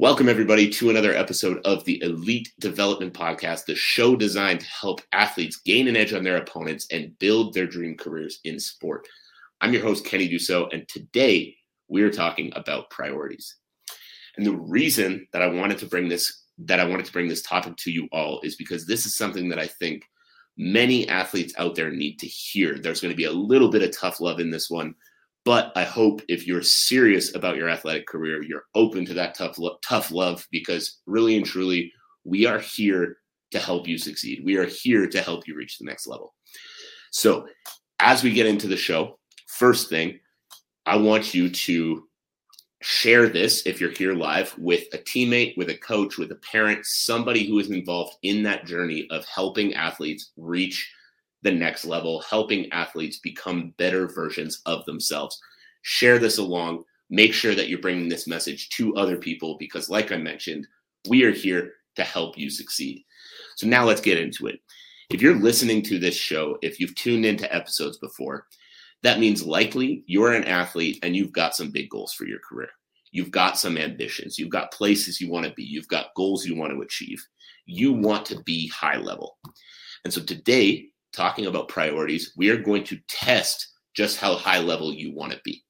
Welcome, everybody, to another episode of the Elite Development Podcast, the show designed to help athletes gain an edge on their opponents and build their dream careers in sport. I'm your host, Kenny Dussault, and today we're talking about priorities. And the reason that I wanted to bring this that I wanted to bring this topic to you all is because this is something that I think many athletes out there need to hear. There's going to be a little bit of tough love in this one, but I hope if you're serious about your athletic career, you're open to that tough lo- tough love because really and truly we are here to help you succeed. We are here to help you reach the next level. So, as we get into the show, first thing, I want you to share this if you're here live with a teammate, with a coach, with a parent, somebody who is involved in that journey of helping athletes reach the next level, helping athletes become better versions of themselves. Share this along. Make sure that you're bringing this message to other people because, like I mentioned, we are here to help you succeed. So, now let's get into it. If you're listening to this show, if you've tuned into episodes before, that means likely you're an athlete and you've got some big goals for your career. You've got some ambitions. You've got places you want to be. You've got goals you want to achieve. You want to be high level. And so today, talking about priorities, we are going to test just how high level you want to be.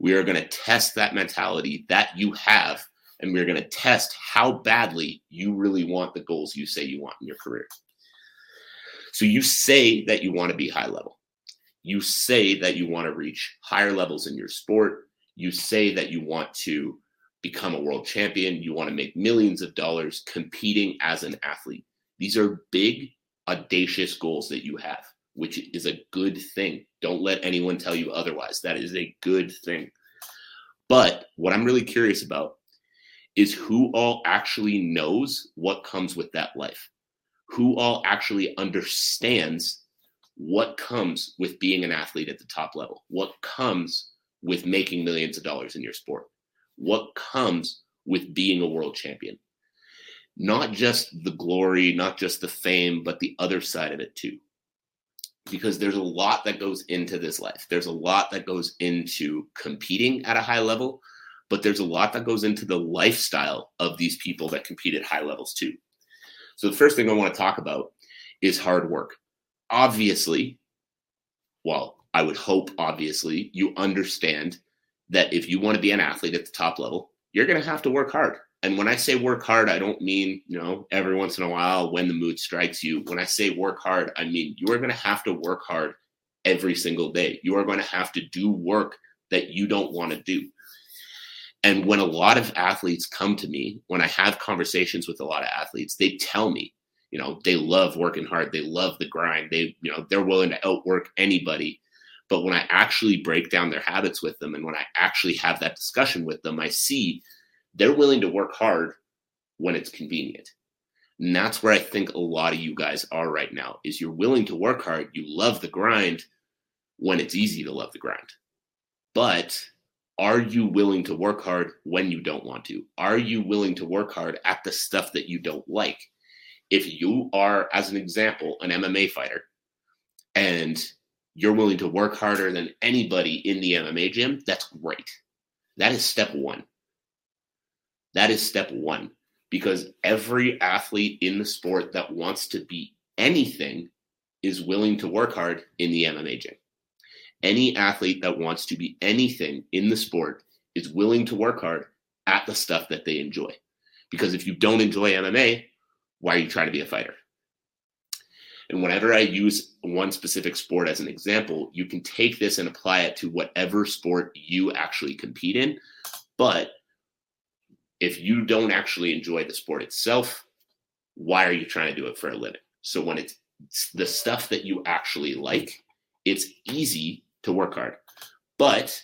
We are going to test that mentality that you have, and we're going to test how badly you really want the goals you say you want in your career. So you say that you want to be high level you say that you want to reach higher levels in your sport. You say that you want to become a world champion. You want to make millions of dollars competing as an athlete. These are big, audacious goals that you have, which is a good thing. Don't let anyone tell you otherwise. That is a good thing. But what I'm really curious about is who all actually knows what comes with that life, who all actually understands what comes with being an athlete at the top level? What comes with making millions of dollars in your sport? What comes with being a world champion? Not just the glory, not just the fame, but the other side of it too. Because there's a lot that goes into this life. There's a lot that goes into competing at a high level, but there's a lot that goes into the lifestyle of these people that compete at high levels too. So the first thing I want to talk about is hard work obviously, well, I would hope, obviously, you understand that if you want to be an athlete at the top level, you're going to have to work hard. And when I say work hard, I don't mean, you know, every once in a while when the mood strikes you. When I say work hard, I mean you are going to have to work hard every single day. You are going to have to do work that you don't want to do. And when a lot of athletes come to me, when I have conversations with a lot of athletes, they tell me, you know they love working hard they love the grind they you know they're willing to outwork anybody but when i actually break down their habits with them and when i actually have that discussion with them i see they're willing to work hard when it's convenient and that's where i think a lot of you guys are right now is you're willing to work hard you love the grind when it's easy to love the grind but are you willing to work hard when you don't want to are you willing to work hard at the stuff that you don't like if you are, as an example, an MMA fighter and you're willing to work harder than anybody in the MMA gym, that's great. That is step one. That is step one because every athlete in the sport that wants to be anything is willing to work hard in the MMA gym. Any athlete that wants to be anything in the sport is willing to work hard at the stuff that they enjoy. Because if you don't enjoy MMA, why are you trying to be a fighter? And whenever I use one specific sport as an example, you can take this and apply it to whatever sport you actually compete in. But if you don't actually enjoy the sport itself, why are you trying to do it for a living? So when it's the stuff that you actually like, it's easy to work hard. But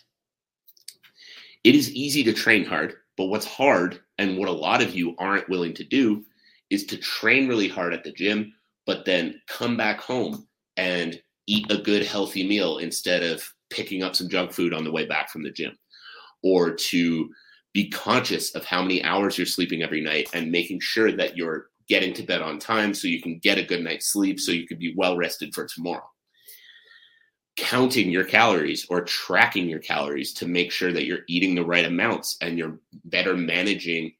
it is easy to train hard. But what's hard, and what a lot of you aren't willing to do, is to train really hard at the gym, but then come back home and eat a good healthy meal instead of picking up some junk food on the way back from the gym or to be conscious of how many hours you're sleeping every night and making sure that you're getting to bed on time so you can get a good night's sleep so you can be well rested for tomorrow. Counting your calories or tracking your calories to make sure that you're eating the right amounts and you're better managing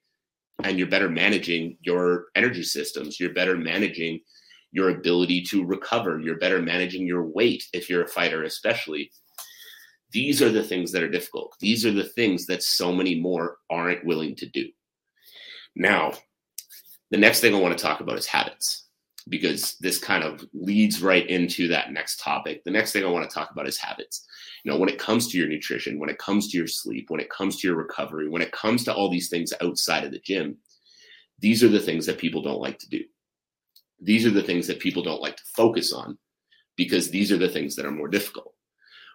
and you're better managing your energy systems. You're better managing your ability to recover. You're better managing your weight if you're a fighter especially these are the things that are difficult these are the things that so many more aren't willing to do now the next thing i want to talk about is habits because this kind of leads right into that next topic. The next thing I want to talk about is habits. You know, when it comes to your nutrition, when it comes to your sleep, when it comes to your recovery, when it comes to all these things outside of the gym, these are the things that people don't like to do. These are the things that people don't like to focus on because these are the things that are more difficult.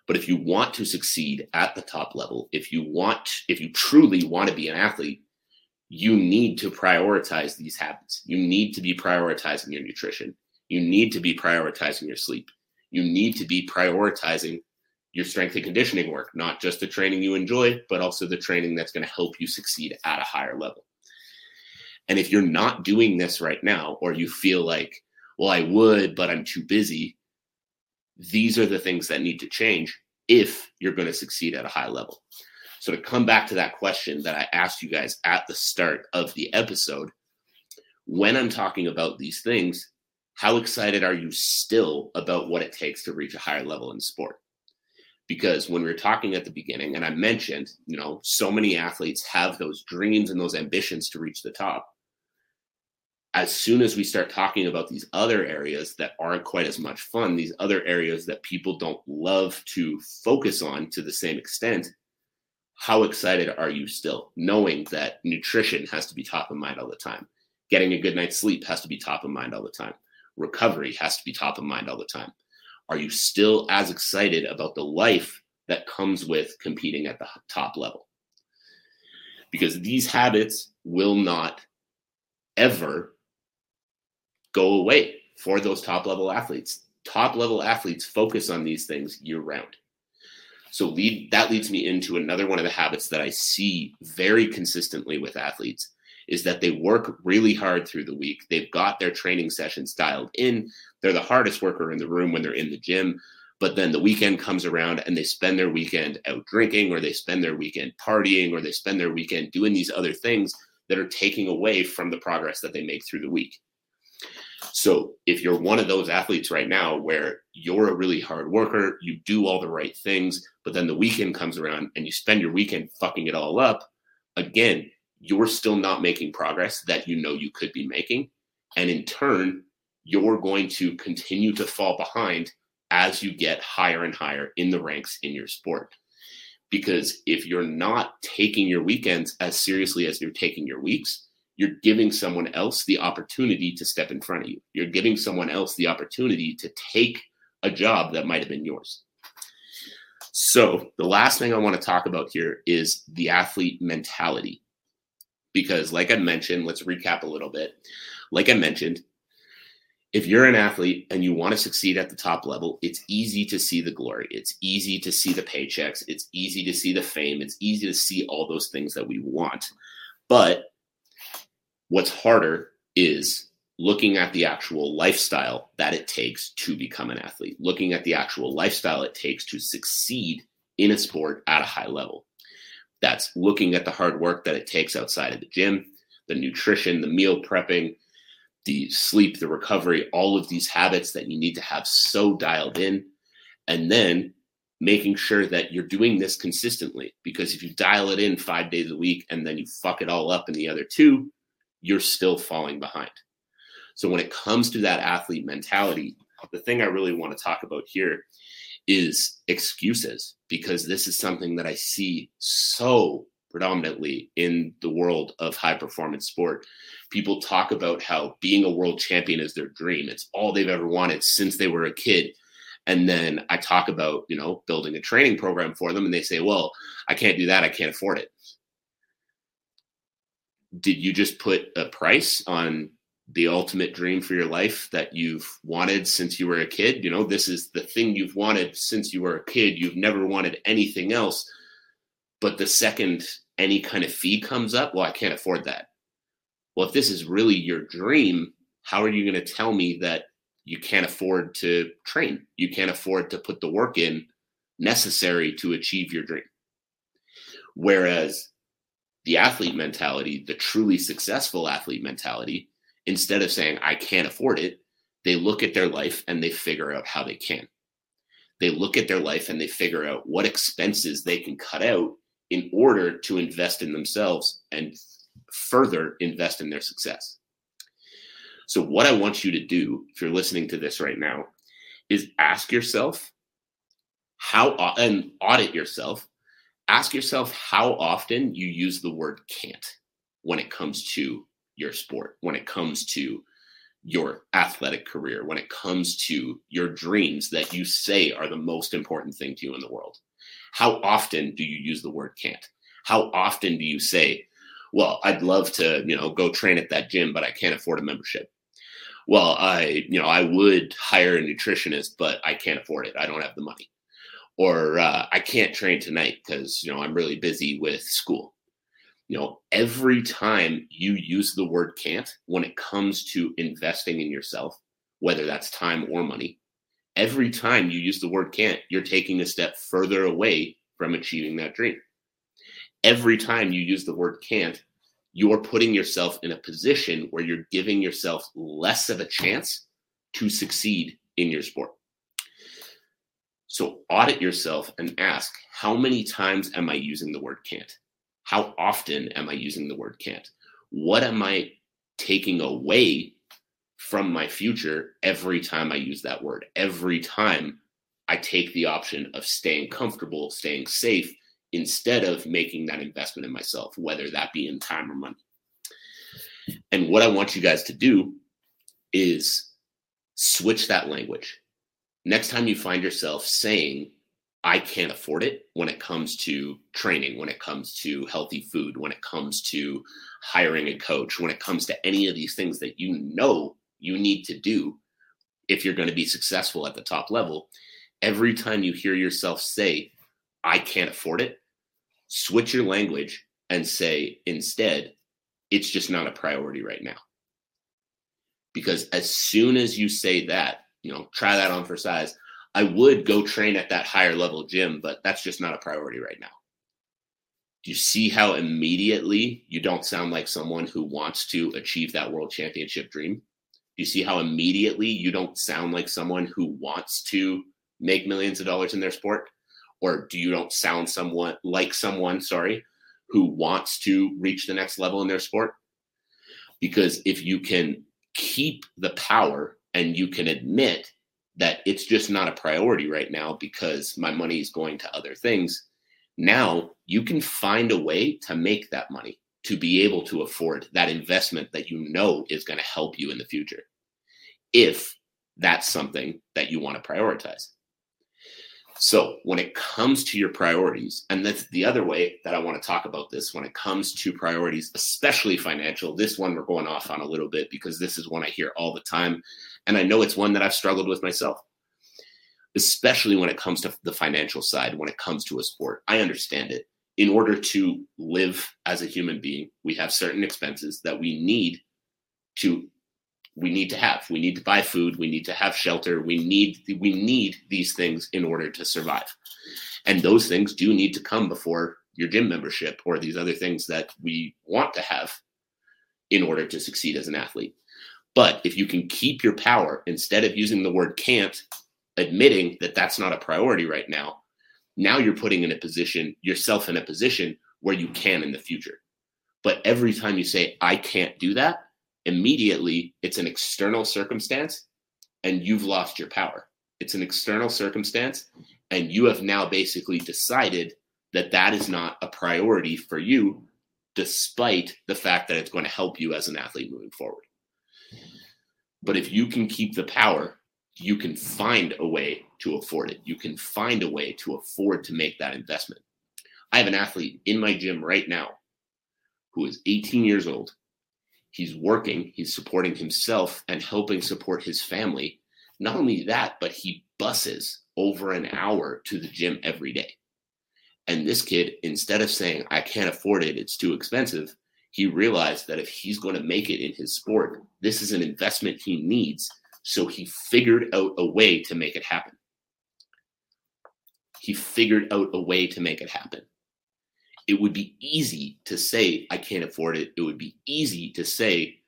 But if you want to succeed at the top level, if you want, if you truly want to be an athlete, you need to prioritize these habits. You need to be prioritizing your nutrition. You need to be prioritizing your sleep. You need to be prioritizing your strength and conditioning work, not just the training you enjoy, but also the training that's going to help you succeed at a higher level. And if you're not doing this right now, or you feel like, well, I would, but I'm too busy, these are the things that need to change if you're going to succeed at a high level. So, to come back to that question that I asked you guys at the start of the episode, when I'm talking about these things, how excited are you still about what it takes to reach a higher level in sport? Because when we were talking at the beginning, and I mentioned, you know, so many athletes have those dreams and those ambitions to reach the top. As soon as we start talking about these other areas that aren't quite as much fun, these other areas that people don't love to focus on to the same extent, how excited are you still knowing that nutrition has to be top of mind all the time? Getting a good night's sleep has to be top of mind all the time. Recovery has to be top of mind all the time. Are you still as excited about the life that comes with competing at the top level? Because these habits will not ever go away for those top level athletes top level athletes focus on these things year round so lead, that leads me into another one of the habits that I see very consistently with athletes is that they work really hard through the week. They've got their training sessions dialed in. They're the hardest worker in the room when they're in the gym. But then the weekend comes around and they spend their weekend out drinking or they spend their weekend partying or they spend their weekend doing these other things that are taking away from the progress that they make through the week. So if you're one of those athletes right now where you're a really hard worker, you do all the right things, but then the weekend comes around and you spend your weekend fucking it all up, again, you're still not making progress that you know you could be making. And in turn, you're going to continue to fall behind as you get higher and higher in the ranks in your sport. Because if you're not taking your weekends as seriously as you're taking your weeks, you're giving someone else the opportunity to step in front of you. You're giving someone else the opportunity to take a job that might have been yours. So, the last thing I want to talk about here is the athlete mentality. Because, like I mentioned, let's recap a little bit. Like I mentioned, if you're an athlete and you want to succeed at the top level, it's easy to see the glory. It's easy to see the paychecks. It's easy to see the fame. It's easy to see all those things that we want. But What's harder is looking at the actual lifestyle that it takes to become an athlete, looking at the actual lifestyle it takes to succeed in a sport at a high level. That's looking at the hard work that it takes outside of the gym, the nutrition, the meal prepping, the sleep, the recovery, all of these habits that you need to have so dialed in. And then making sure that you're doing this consistently. Because if you dial it in five days a week and then you fuck it all up in the other two, you're still falling behind. So when it comes to that athlete mentality, the thing I really want to talk about here is excuses because this is something that I see so predominantly in the world of high performance sport. People talk about how being a world champion is their dream. It's all they've ever wanted since they were a kid. And then I talk about, you know, building a training program for them and they say, "Well, I can't do that. I can't afford it." Did you just put a price on the ultimate dream for your life that you've wanted since you were a kid. You know, this is the thing you've wanted since you were a kid. You've never wanted anything else. But the second any kind of fee comes up, well, I can't afford that. Well, if this is really your dream, how are you going to tell me that you can't afford to train? You can't afford to put the work in necessary to achieve your dream. Whereas the athlete mentality, the truly successful athlete mentality, instead of saying, I can't afford it, they look at their life and they figure out how they can. They look at their life and they figure out what expenses they can cut out in order to invest in themselves and further invest in their success. So, what I want you to do, if you're listening to this right now, is ask yourself how and audit yourself. Ask yourself how often you use the word can't when it comes to your sport, when it comes to your athletic career, when it comes to your dreams that you say are the most important thing to you in the world. How often do you use the word can't? How often do you say, well, I'd love to, you know, go train at that gym, but I can't afford a membership. Well, I, you know, I would hire a nutritionist, but I can't afford it. I don't have the money. Or uh, I can't train tonight because, you know, I'm really busy with school you know, every time you use the word can't when it comes to investing in yourself, whether that's time or money, every time you use the word can't, you're taking a step further away from achieving that dream. Every time you use the word can't, you're putting yourself in a position where you're giving yourself less of a chance to succeed in your sport. So audit yourself and ask, how many times am I using the word can't? how often am I using the word can't? What am I taking away from my future every time I use that word? Every time I take the option of staying comfortable, staying safe, instead of making that investment in myself, whether that be in time or money. And what I want you guys to do is switch that language. Next time you find yourself saying, I can't afford it when it comes to training, when it comes to healthy food, when it comes to hiring a coach, when it comes to any of these things that you know you need to do if you're going to be successful at the top level. Every time you hear yourself say, I can't afford it, switch your language and say instead, it's just not a priority right now. Because as soon as you say that, you know, try that on for size I would go train at that higher level gym, but that's just not a priority right now. Do you see how immediately you don't sound like someone who wants to achieve that world championship dream? Do you see how immediately you don't sound like someone who wants to make millions of dollars in their sport? Or do you don't sound someone like someone, sorry, who wants to reach the next level in their sport? Because if you can keep the power and you can admit that it's just not a priority right now because my money is going to other things. Now you can find a way to make that money to be able to afford that investment that you know is going to help you in the future. If that's something that you want to prioritize. So, when it comes to your priorities, and that's the other way that I want to talk about this when it comes to priorities, especially financial, this one we're going off on a little bit because this is one I hear all the time. And I know it's one that I've struggled with myself, especially when it comes to the financial side, when it comes to a sport. I understand it. In order to live as a human being, we have certain expenses that we need to we need to have. We need to buy food. We need to have shelter. We need we need these things in order to survive, and those things do need to come before your gym membership or these other things that we want to have in order to succeed as an athlete. But if you can keep your power instead of using the word can't, admitting that that's not a priority right now, now you're putting in a position yourself in a position where you can in the future. But every time you say I can't do that, immediately it's an external circumstance and you've lost your power. It's an external circumstance and you have now basically decided that that is not a priority for you despite the fact that it's going to help you as an athlete moving forward. But if you can keep the power, you can find a way to afford it. You can find a way to afford to make that investment. I have an athlete in my gym right now who is 18 years old He's working, he's supporting himself and helping support his family. Not only that, but he buses over an hour to the gym every day. And this kid, instead of saying, I can't afford it, it's too expensive, he realized that if he's going to make it in his sport, this is an investment he needs. So he figured out a way to make it happen. He figured out a way to make it happen. It would be easy to say, I can't afford it. It would be easy to say,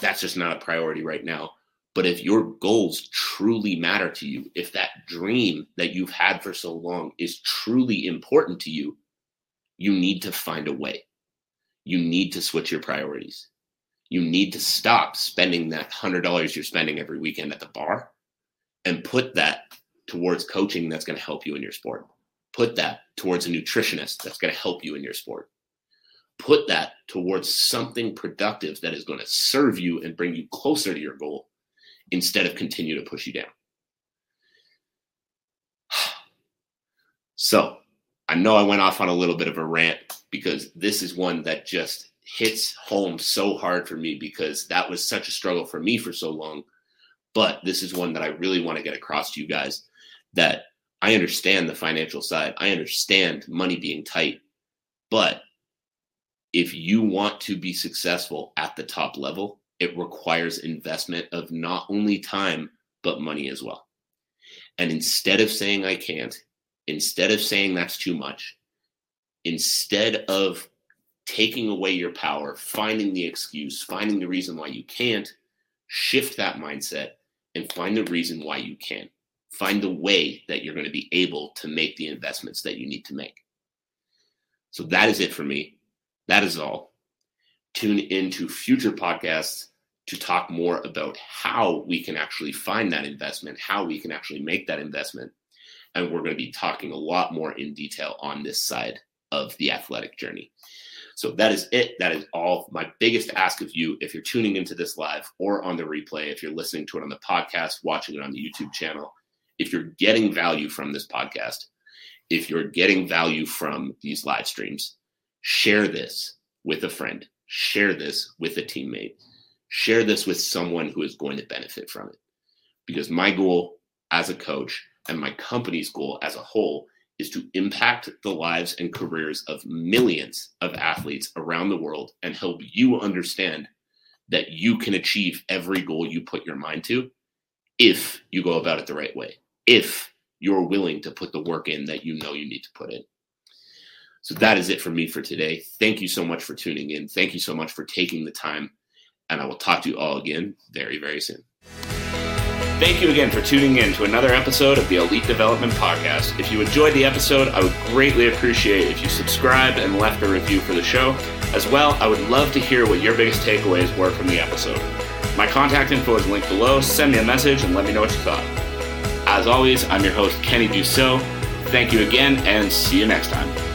that's just not a priority right now. But if your goals truly matter to you, if that dream that you've had for so long is truly important to you, you need to find a way. You need to switch your priorities. You need to stop spending that $100 you're spending every weekend at the bar and put that towards coaching that's going to help you in your sport. Put that towards a nutritionist that's going to help you in your sport. Put that towards something productive that is going to serve you and bring you closer to your goal instead of continue to push you down. So I know I went off on a little bit of a rant because this is one that just hits home so hard for me because that was such a struggle for me for so long. But this is one that I really want to get across to you guys that I understand the financial side. I understand money being tight. But if you want to be successful at the top level, it requires investment of not only time, but money as well. And instead of saying I can't, instead of saying that's too much, instead of taking away your power, finding the excuse, finding the reason why you can't, shift that mindset and find the reason why you can. Find the way that you're going to be able to make the investments that you need to make. So that is it for me. That is all. Tune into future podcasts to talk more about how we can actually find that investment, how we can actually make that investment. And we're going to be talking a lot more in detail on this side of the athletic journey. So that is it. That is all. My biggest ask of you, if you're tuning into this live or on the replay, if you're listening to it on the podcast, watching it on the YouTube channel, if you're getting value from this podcast, if you're getting value from these live streams, share this with a friend, share this with a teammate share this with someone who is going to benefit from it. Because my goal as a coach and my company's goal as a whole is to impact the lives and careers of millions of athletes around the world and help you understand that you can achieve every goal you put your mind to if you go about it the right way, if you're willing to put the work in that you know you need to put in. So that is it for me for today. Thank you so much for tuning in. Thank you so much for taking the time and I will talk to you all again very, very soon. Thank you again for tuning in to another episode of the Elite Development Podcast. If you enjoyed the episode, I would greatly appreciate if you subscribed and left a review for the show. As well, I would love to hear what your biggest takeaways were from the episode. My contact info is linked below. Send me a message and let me know what you thought. As always, I'm your host, Kenny Dussault. Thank you again, and see you next time.